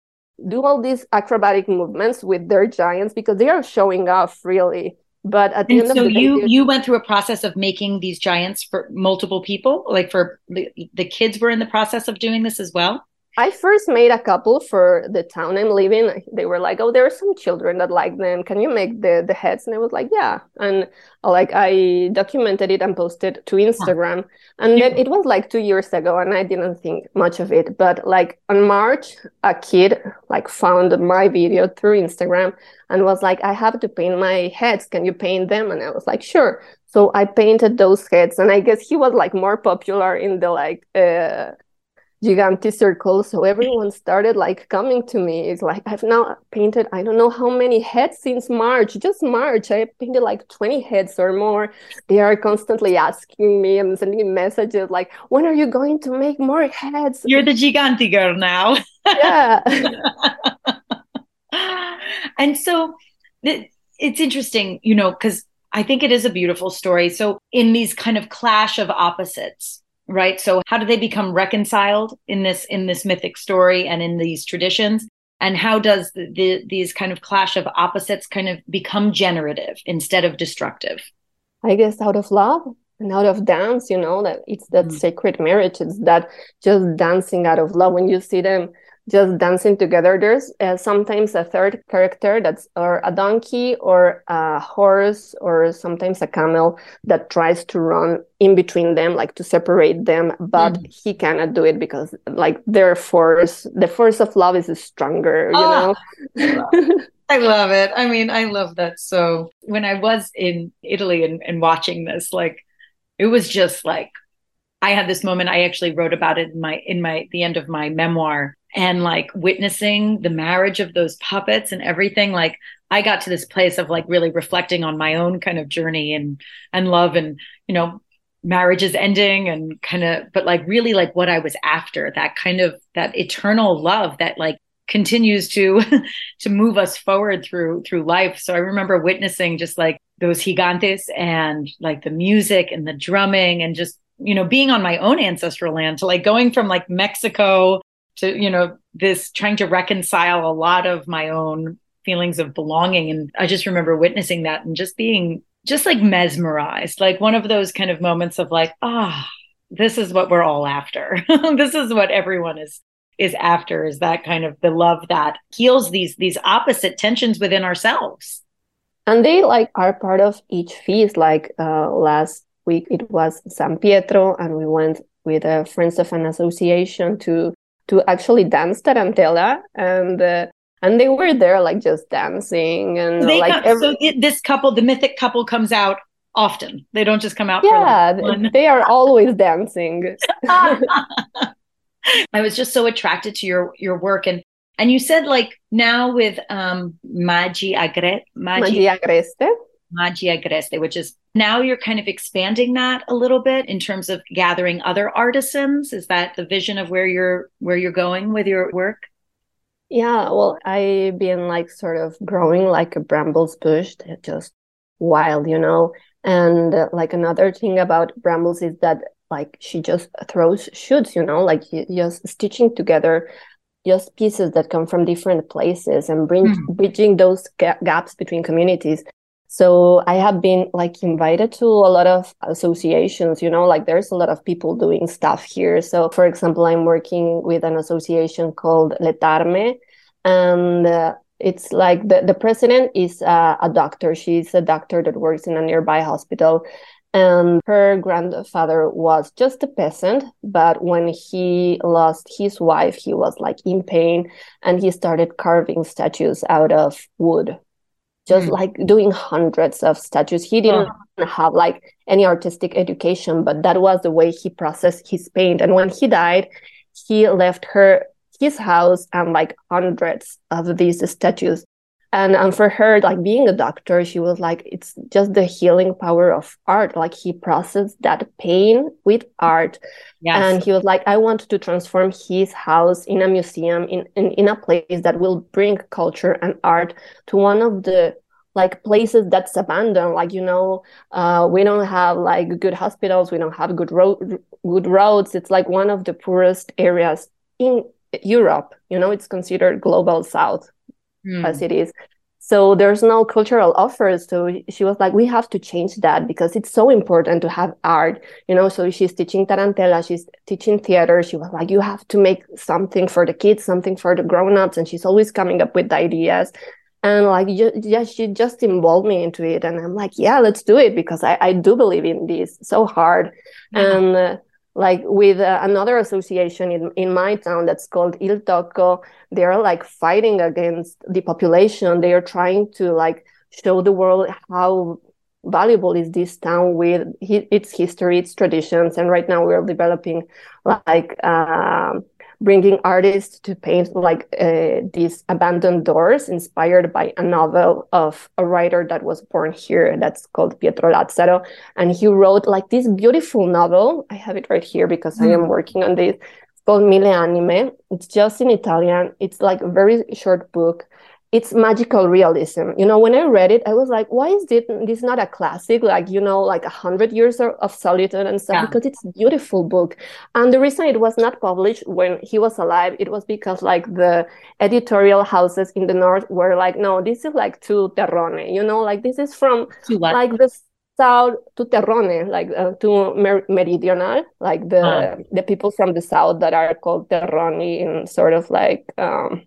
A: do all these acrobatic movements with their giants because they are showing off really but at the
C: and
A: end
C: so
A: of the
C: you you went through a process of making these giants for multiple people like for the, the kids were in the process of doing this as well
A: I first made a couple for the town I'm living. They were like, "Oh, there are some children that like them. Can you make the the heads?" And I was like, "Yeah." And like I documented it and posted to Instagram. Yeah. And then it was like two years ago, and I didn't think much of it. But like on March, a kid like found my video through Instagram and was like, "I have to paint my heads. Can you paint them?" And I was like, "Sure." So I painted those heads, and I guess he was like more popular in the like. Uh, Gigante circle. So everyone started like coming to me. It's like I've now painted I don't know how many heads since March. Just March, I painted like 20 heads or more. They are constantly asking me and sending messages like, when are you going to make more heads?
C: You're the Gigante girl now.
A: yeah.
C: and so it's interesting, you know, because I think it is a beautiful story. So in these kind of clash of opposites, right? So how do they become reconciled in this in this mythic story and in these traditions? And how does the, the, these kind of clash of opposites kind of become generative instead of destructive?
A: I guess out of love and out of dance you know that it's that mm. sacred marriage it's that just dancing out of love when you see them just dancing together. There's uh, sometimes a third character that's or a donkey or a horse or sometimes a camel that tries to run in between them, like to separate them, but mm. he cannot do it because like their force, the force of love is stronger, you oh,
C: know? I love it. I mean, I love that. So when I was in Italy and, and watching this, like it was just like I had this moment. I actually wrote about it in my in my the end of my memoir and like witnessing the marriage of those puppets and everything. Like I got to this place of like really reflecting on my own kind of journey and and love and you know marriages ending and kind of but like really like what I was after that kind of that eternal love that like continues to to move us forward through through life so i remember witnessing just like those gigantes and like the music and the drumming and just you know, being on my own ancestral land to like going from like Mexico to, you know, this trying to reconcile a lot of my own feelings of belonging. And I just remember witnessing that and just being just like mesmerized, like one of those kind of moments of like, ah, oh, this is what we're all after. this is what everyone is is after is that kind of the love that heals these these opposite tensions within ourselves
A: and they like are part of each feast like uh last week it was San Pietro, and we went with uh, friends of an association to to actually dance tarantella, and uh, and they were there like just dancing and
C: they
A: like
C: come, every- so it, this couple, the mythic couple, comes out often. They don't just come out.
A: Yeah, like they are always dancing.
C: I was just so attracted to your your work and and you said like now with um Magi Agre
A: Magi Agreste
C: Magia Agreste, which is now you're kind of expanding that a little bit in terms of gathering other artisans. Is that the vision of where you're where you're going with your work?
A: Yeah, well, I've been like sort of growing like a brambles bush, just wild, you know. And uh, like another thing about brambles is that like she just throws shoots, you know, like just stitching together just pieces that come from different places and bring, mm. bridging those ga- gaps between communities so I have been like invited to a lot of associations, you know, like there's a lot of people doing stuff here. So for example, I'm working with an association called Letarme and uh, it's like the, the president is uh, a doctor. She's a doctor that works in a nearby hospital. And her grandfather was just a peasant, but when he lost his wife, he was like in pain and he started carving statues out of wood just mm. like doing hundreds of statues. He didn't oh. have like any artistic education, but that was the way he processed his paint. And when he died, he left her his house and like hundreds of these statues and and for her like being a doctor she was like it's just the healing power of art. Like he processed that pain with art. Yes. and he was like i want to transform his house in a museum in, in in a place that will bring culture and art to one of the like places that's abandoned. Like you know uh, we don't have like good hospitals. We don't have good road good roads. It's like one of the poorest areas in europe. You know it's considered global south mm. as it is. So there's no cultural offers. So she was like we have to change that because it's so important to have art. You know so she's teaching tarantella she's teaching theater. She was like you have to make something for the kids something for the grown-ups and she's always coming up with ideas. And like yeah she just involved me into it. And i'm like yeah let's do it because i, I do believe in this so hard. And uh, like with uh, another association in, in my town that's called Il Tocco, they're like fighting against the population. They are trying to like show the world how valuable is this town with its history, its traditions. And right now we're developing like uh, bringing artists to paint like uh, these abandoned doors inspired by a novel of a writer that was born here that's called Pietro Lazzaro. And he wrote like this beautiful novel. I have it right here because mm. I am mm. working on this. It's called Mille Anime. It's just in Italian. It's like a very short book it's magical realism. You know, when I read it, I was like, why is this, this not a classic? Like, you know, like a hundred years of solitude and stuff, yeah. because it's a beautiful book. And the reason it was not published when he was alive, it was because like the editorial houses in the North were like, no, this is like too terrone, you know, like this is from like the south to Terrone, like uh, to Mer- Meridional, like the uh. the people from the south that are called Terroni in sort of like um,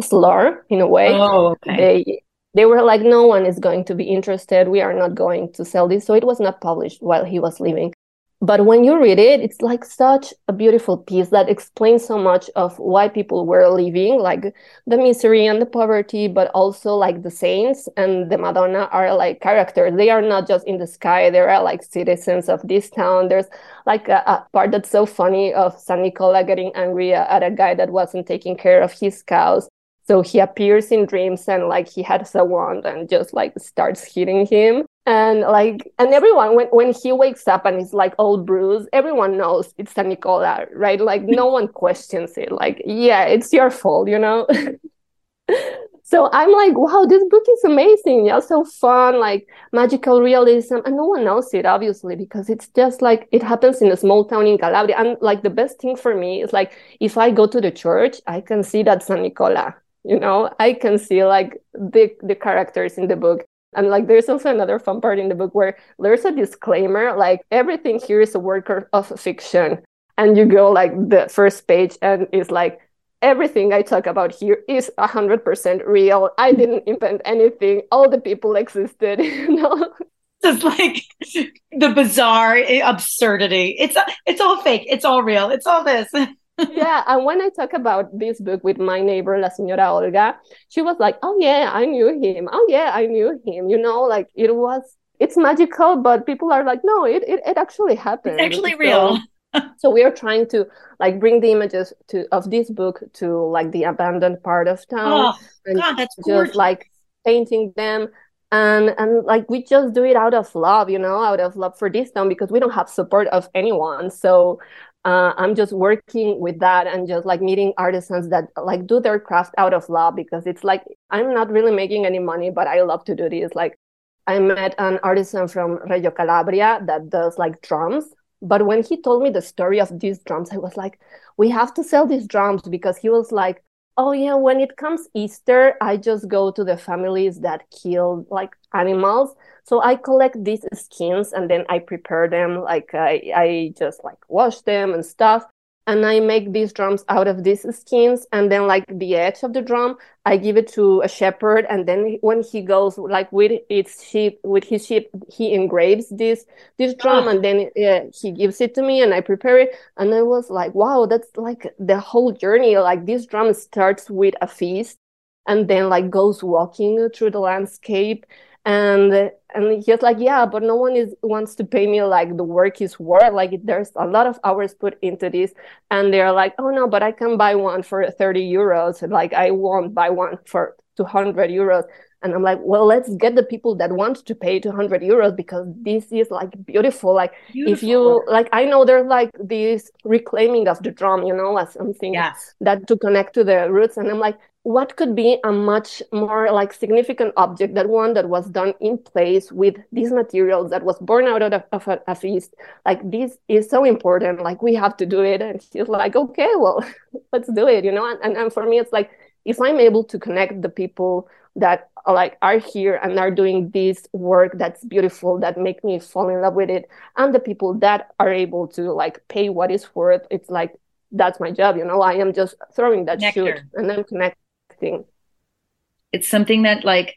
A: slur in a way.
C: Oh, okay.
A: They they were like, no one is going to be interested. We are not going to sell this. So it was not published while he was living. But when you read it, it's like such a beautiful piece that explains so much of why people were living, like the misery and the poverty, but also like the saints and the Madonna are like characters. They are not just in the sky, they are like citizens of this town. There's like a, a part that's so funny of San Nicola getting angry at a guy that wasn't taking care of his cows. So he appears in dreams and like he has a wand and just like starts hitting him. And like and everyone when, when he wakes up and he's like all bruised everyone knows it's San Nicola right? Like no one questions it. Like yeah it's your fault you know? So i'm like wow this book is amazing. Yeah so fun like magical realism. And no one knows it obviously because it's just like it happens in a small town in calabria. And like the best thing for me is like if i go to the church i can see that san nicola you know i can see like the the characters in the book and like there's also another fun part in the book where there's a disclaimer like everything here is a work of fiction. And you go like the first page and it's like everything I talk about here is 100% real. I didn't invent anything. All the people existed, you know?
C: Just like the bizarre eh, absurdity. It's it's all fake. It's all real. It's all this.
A: yeah, and when I talk about this book with my neighbor, La Señora Olga, she was like, "Oh yeah, I knew him. Oh yeah, I knew him." You know, like it was. It's magical, but people are like, "No, it it, it actually happened.
C: It's actually so, real."
A: so we are trying to like bring the images to of this book to like the abandoned part of town.
C: Oh and God, that's
A: just
C: gorgeous.
A: like painting them and and like we just do it out of love you know out of love for this town because we don't have support of anyone so uh, i'm just working with that and just like meeting artisans that like do their craft out of love because it's like i'm not really making any money but i love to do this. Like i met an artisan from reggio calabria that does like drums but when he told me the story of these drums i was like we have to sell these drums because he was like oh yeah when it comes easter i just go to the families that kill like animals so I collect these skins and then I prepare them. Like I, I just like wash them and stuff. And I make these drums out of these skins. And then like the edge of the drum, I give it to a shepherd. And then when he goes like with its sheep, with his sheep, he engraves this, this drum. Oh. And then uh, he gives it to me and I prepare it. And I was like, wow, that's like the whole journey. Like this drum starts with a feast and then like goes walking through the landscape and and he's like yeah but no one is wants to pay me like the work is worth like there's a lot of hours put into this. And they're like oh no but i can buy one for 30 euros. Like i won't buy one for 200 euros. And i'm like well let's get the people that want to pay 200 euros because this is like beautiful. Like beautiful. if you like i know there's like this reclaiming of the drum you know as something
C: yes.
A: that to connect to the roots. And i'm like what could be a much more like significant object that one that was done in place with these materials that was born out of, of a, a, feast? Like this is so important. Like we have to do it. And she's like okay well let's do it you know? And, and, and for me it's like if i'm able to connect the people that are like are here and are doing this work that's beautiful that make me fall in love with it and the people that are able to like pay what is worth it's like that's my job you know? I am just throwing that Nectar. shoot and then connect
C: It's something that like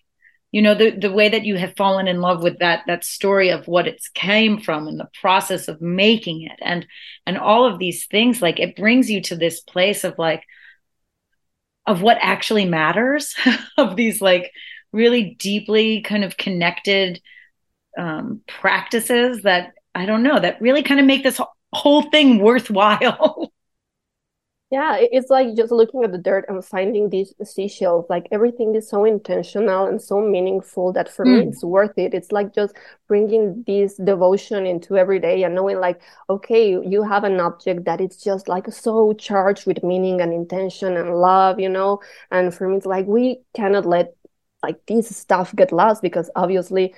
C: you know the the way that you have fallen in love with that that story of what it came from and the process of making it and and all of these things like it brings you to this place of like of what actually matters of these like really deeply kind of connected um, practices that I don't know that really kind of make this whole thing worthwhile.
A: Yeah, it's like just looking at the dirt and finding these seashells. Like everything is so intentional and so meaningful that for mm. me hmm. it's worth it. It's like just bringing this devotion into every day and knowing, like, okay, you have an object that it's just like so charged with meaning and intention and love, you know. And for me, it's like we cannot let like this stuff get lost because obviously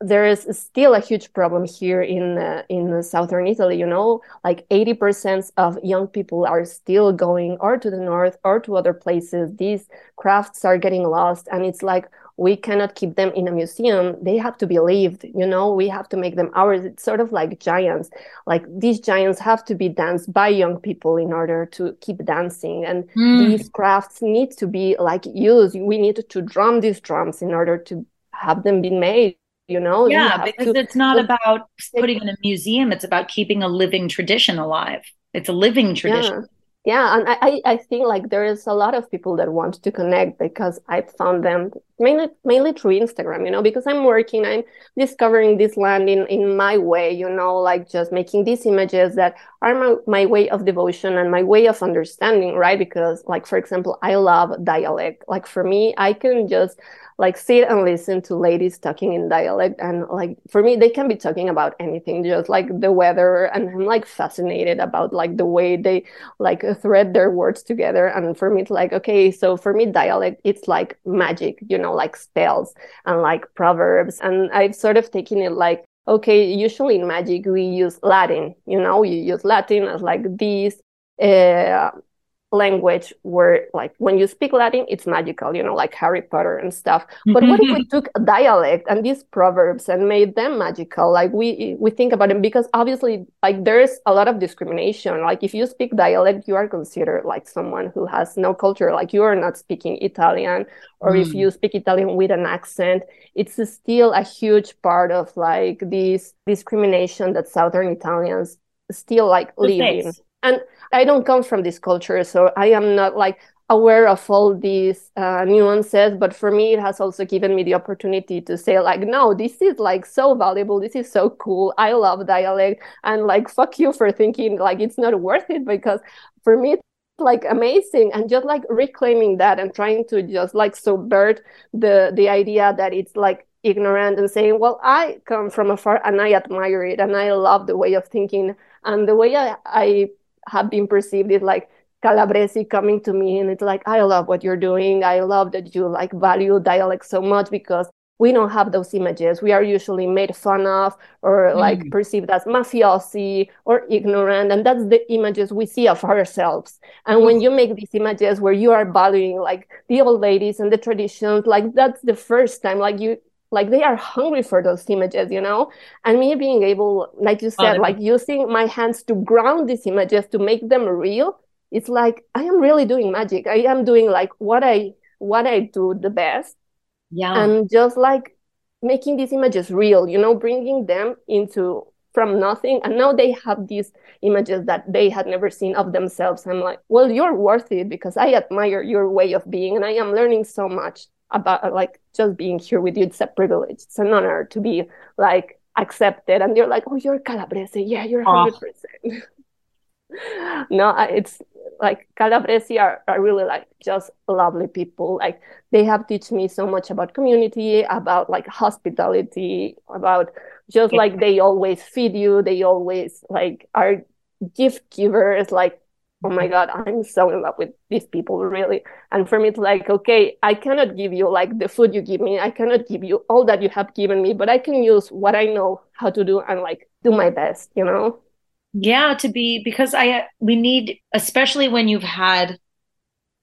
A: there is still a huge problem here in uh, in southern Italy. You know, like eighty percent of young people are still going or to the north or to other places. These crafts are getting lost, and it's like, we cannot keep them in a museum they have to be lived you know we have to make them ours it's sort of like giants like these giants have to be danced by young people in order to keep dancing and mm. these crafts need to be like used we need to drum these drums in order to have them be made you know
C: yeah because to, it's not about putting in a museum it's about keeping a living tradition alive. It's a living tradition.
A: Yeah yeah and I, I think like there is a lot of people that want to connect because i found them mainly mainly through instagram you know because i'm working i'm discovering this land in in my way you know like just making these images that are my, my way of devotion and my way of understanding right? Because like for example i love dialect. Like for me i can just like sit and listen to ladies talking in dialect and like for me they can be talking about anything just like the weather. And i'm like fascinated about like the way they like thread their words together. And for me it's like okay so for me dialect it's like magic you know like spells and like proverbs. And i've sort of taken it like okay usually in magic we use latin you know you use latin as like these uh, language where like when you speak latin it's magical you know like harry potter and stuff. But what if we took a dialect and these proverbs and made them magical? Like we we think about them because obviously like there's a lot of discrimination. Like if you speak dialect you are considered like someone who has no culture. Like you are not speaking italian. Or mm. if you speak italian with an accent it's still a huge part of like this discrimination that southern italians still like live in and I don't come from this culture, so I am not like aware of all these uh, nuances. But for me, it has also given me the opportunity to say like, no, this is like so valuable. This is so cool. I love dialect, and like, fuck you for thinking like it's not worth it because for me. It's like amazing and just like reclaiming that and trying to just like subvert the the idea that it's like ignorant and saying well i come from afar and i admire it and i love the way of thinking and the way i, I have been perceived is like Calabresi coming to me and it's like, I love what you're doing. I love that you like value dialect so much because we don't have those images. We are usually made fun of or like mm. perceived as mafiosi or ignorant. And that's the images we see of ourselves. And when you make these images where you are valuing like the old ladies and the traditions, like that's the first time like you like they are hungry for those images you know? And me being able like you said oh, like using my hands to ground these images to make them real it's like i am really doing magic. I am doing like what i what i do the best.
C: Yeah.
A: And just like making these images real you know bringing them into from nothing. And now they have these images that they had never seen of themselves. I'm like well you're worth it because i admire your way of being and i am learning so much about like just being here with you. It's a privilege. It's an honor to be like accepted. And you're like, oh, you're Calabrese. Yeah, you're ah. 100%. Oh. no, it's like Calabrese are, are really like just lovely people. Like they have teach me so much about community, about like hospitality, about just like they always feed you. They always like are gift givers. Like oh my god i'm so in love with these people really. And for me it's like okay i cannot give you like the food you give me. I cannot give you all that you have given me but i can use what i know how to do and like do my best you know?
C: Yeah to be because i we need especially when you've had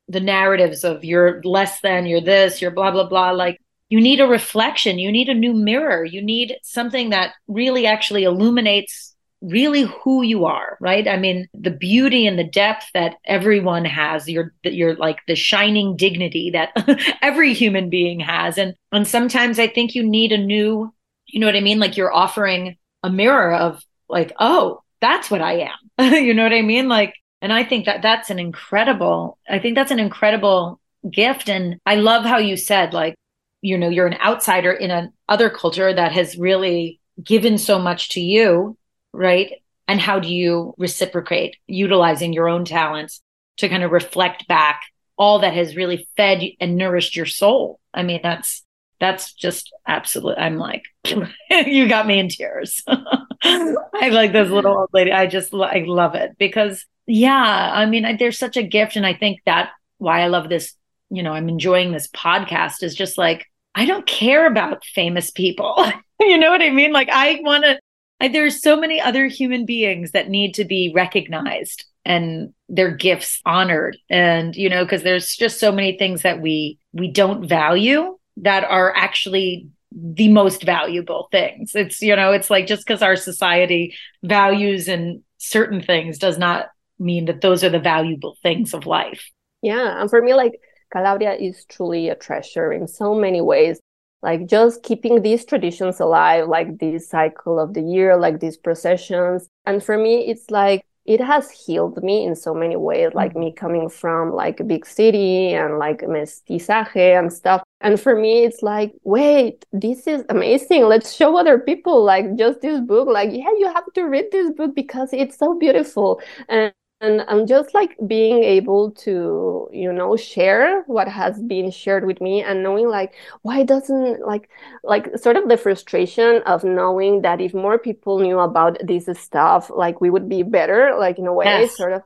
C: the narratives of you're less than you're this you're blah blah blah like you need a reflection. You need a new mirror. You need something that really actually illuminates really who you are right? I mean the beauty and the depth that everyone has you're you're like the shining dignity that every human being has. And and sometimes i think you need a new you know what i mean? Like you're offering a mirror of like oh that's what i am. You know what i mean? Like and i think that that's an incredible i think that's an incredible gift. And i love how you said like you know you're an outsider in an other culture that has really given so much to you right? And how do you reciprocate utilizing your own talents to kind of reflect back all that has really fed and nourished your soul? I mean, that's that's just absolute. I'm like, you got me in tears. I like this little old lady. I just I love it because yeah, I mean, there's such a gift, and I think that why I love this. You know, I'm enjoying this podcast is just like I don't care about famous people. you know what I mean? Like I want to I, there's so many other human beings that need to be recognized and their gifts honored and you know because there's just so many things that we we don't value that are actually the most valuable things. It's, you know, it's like just because our society values and certain things does not mean that those are the valuable things of life.
A: Yeah. And for me, like Calabria is truly a treasure in so many ways. Like just keeping these traditions alive, like this cycle of the year, like these processions. And for me, it's like it has healed me in so many ways, like mm-hmm. me coming from like a big city and like mestizaje and stuff. And for me, it's like, wait, this is amazing. Let's show other people like just this book. Like, yeah, you have to read this book because it's so beautiful. And and i'm just like being able to you know share what has been shared with me and knowing like why doesn't like like sort of the frustration of knowing that if more people knew about this stuff like we would be better like in a way yes. sort of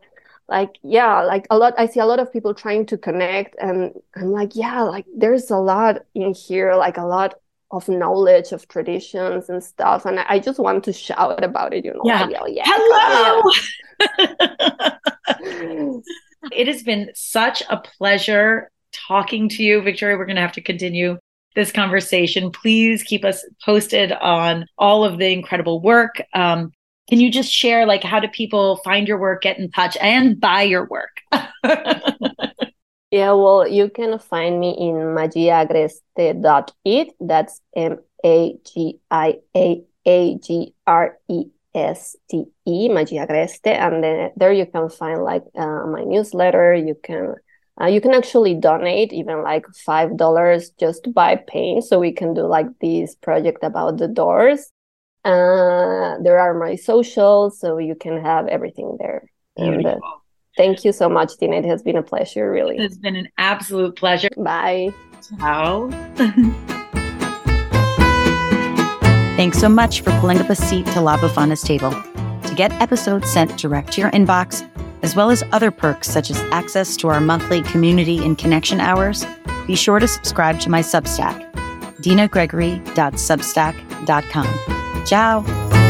A: like yeah like a lot i see a lot of people trying to connect and i'm like yeah like there's a lot in here like a lot of knowledge of traditions and stuff and i just want to shout about it you know
C: yeah, like, yeah hello! it has been such a pleasure talking to you. Victoria we're going to have to continue this conversation. Please keep us posted on all of the incredible work. Um, can you just share like how do people find your work get in touch and buy your work
A: Yeah, well, you can find me in magiaagreste.it. That's M A G I A A G R E S T E, Magiaagreste. And then there you can find like uh, my newsletter. You can uh, you can actually donate even like five dollars just to buy paint, so we can do like this project about the doors. Uh, there are my socials, so you can have everything there. Beautiful. And, uh, Thank you so much, Dina. It has been a pleasure, really.
C: It's been an absolute pleasure.
A: Bye.
C: Ciao. Thanks so much for pulling up a seat to La Befana's table. To get episodes sent direct to your inbox, as well as other perks such as access to our monthly community and connection hours, be sure to subscribe to my Substack, dinagregory.substack.com. Ciao.